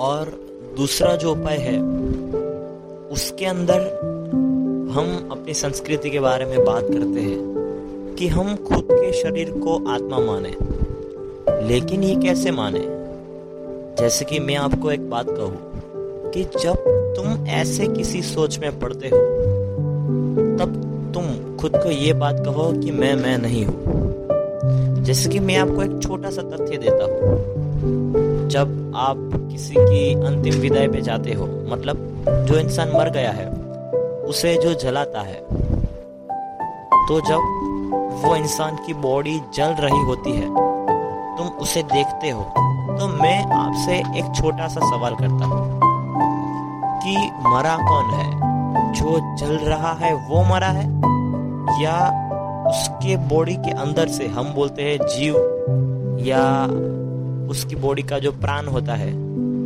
और दूसरा जो उपाय है, उसके अंदर हम अपनी संस्कृति के बारे में बात करते हैं कि हम खुद के शरीर को आत्मा माने, लेकिन ये कैसे माने? जैसे कि मैं आपको एक बात कहूँ कि जब तुम ऐसे किसी सोच में पड़ते हो, तब तुम खुद को ये बात कहो कि मैं मैं नहीं हूँ। जैसे कि मैं आपको एक छोटा सा तथ्य देता हूँ। जब आप किसी की अंतिम विदाई पे जाते हो मतलब जो इंसान मर गया है, उसे जो जलाता है तो जब वो इंसान की बॉडी जल रही होती है, तुम उसे देखते हो। तो मैं आपसे एक छोटा सा सवाल करता हूँ कि मरा कौन है? जो जल रहा है, वो मरा है? या उसके बॉडी के अंदर से हम बोलते हैं जीव, या उसकी बॉडी का जो प्राण होता है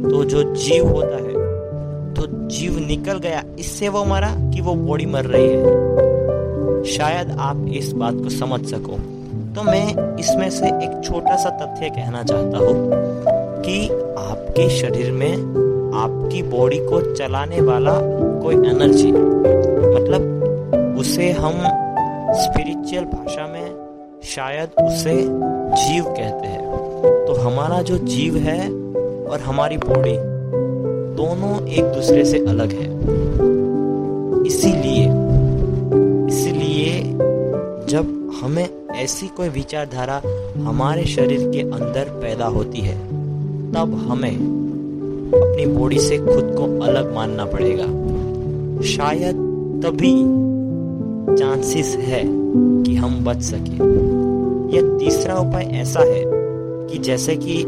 तो जो जीव होता है तो जीव निकल गया। इससे वो मरा कि वो बॉडी मर रही है। शायद आप इस बात को समझ सको। तो मैं इसमें से एक छोटा सा तथ्य कहना चाहता हूँ कि आपके शरीर में आपकी बॉडी को चलाने वाला कोई एनर्जी मतलब उसे हम स्पिरिचुअल भाषा में शायद उसे जीव कहते हैं। तो हमारा जो जीव है और हमारी बॉडी दोनों एक दूसरे से अलग है। इसीलिए इसीलिए जब हमें ऐसी कोई विचारधारा हमारे शरीर के अंदर पैदा होती है, तब हमें अपनी बॉडी से खुद को अलग मानना पड़ेगा। शायद तभी चांसेस है कि हम बच सके। यह तीसरा उपाय ऐसा है कि जैसे कि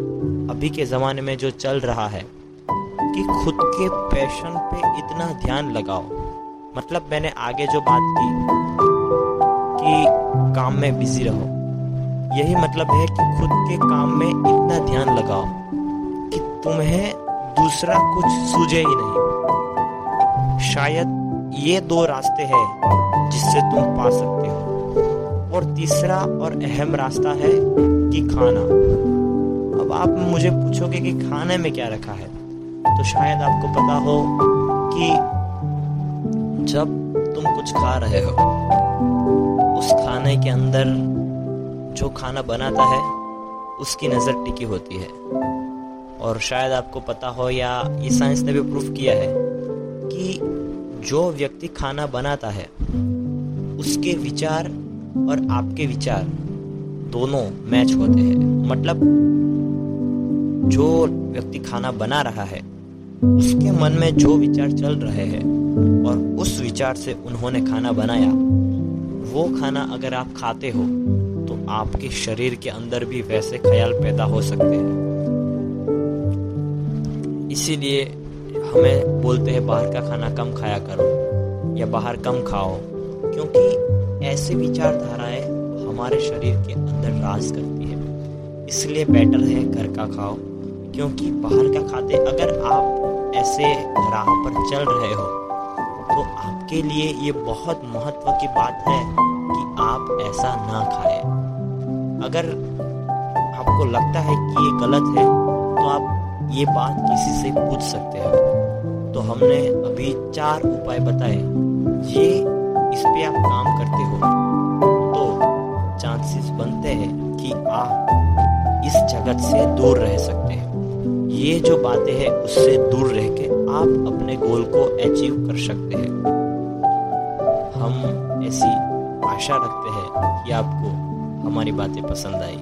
अभी के ज़माने में जो चल रहा है, कि खुद के पैशन पे इतना ध्यान लगाओ। मतलब मैंने आगे जो बात की, कि काम में बिज़ी रहो। यही मतलब है कि खुद के काम में इतना ध्यान लगाओ कि तुम्हें दूसरा कुछ सूझे ही नहीं। शायद ये दो रास्ते हैं जिससे तुम पा सकते हो। और तीसरा और अहम रास्ता है कि खाना। अब आप मुझे पूछोगे कि खाने में क्या रखा है? तो शायद आपको पता हो कि जब तुम कुछ खा रहे हो, उस खाने के अंदर जो खाना बनाता है, उसकी नज़र टिकी होती है। और शायद आपको पता हो या ये साइंस ने भी प्रूफ किया है कि जो व्यक्ति खाना बनाता है, उसके विचार और आपके विचार दोनों मैच होते हैं। मतलब जो व्यक्ति खाना बना रहा है, उसके मन में जो विचार चल रहे हैं और उस विचार से उन्होंने खाना बनाया, वो खाना अगर आप खाते हो तो आपके शरीर के अंदर भी वैसे ख्याल पैदा हो सकते हैं। इसीलिए हमें बोलते हैं, बाहर का खाना कम खाया करो या बाहर कम खाओ, क्योंकि ऐसे विचारधाराएँ हमारे शरीर के अंदर राज करती है। इसलिए बेटर है घर का खाओ, क्योंकि बाहर का खाते अगर आप ऐसे राह पर चल रहे हो तो आपके लिए ये बहुत महत्व की बात है कि आप ऐसा ना खाएँ। अगर आपको लगता है कि ये गलत है तो आप ये बात किसी से पूछ सकते हो। तो हमने अभी चार उपाय बताए। ये काम करते हो तो चांसेस बनते हैं कि आप इस जगत से दूर रह सकते हैं। ये जो बातें हैं, उससे दूर रह के आप अपने गोल को अचीव कर सकते हैं। हम ऐसी आशा रखते हैं कि आपको हमारी बातें पसंद आई।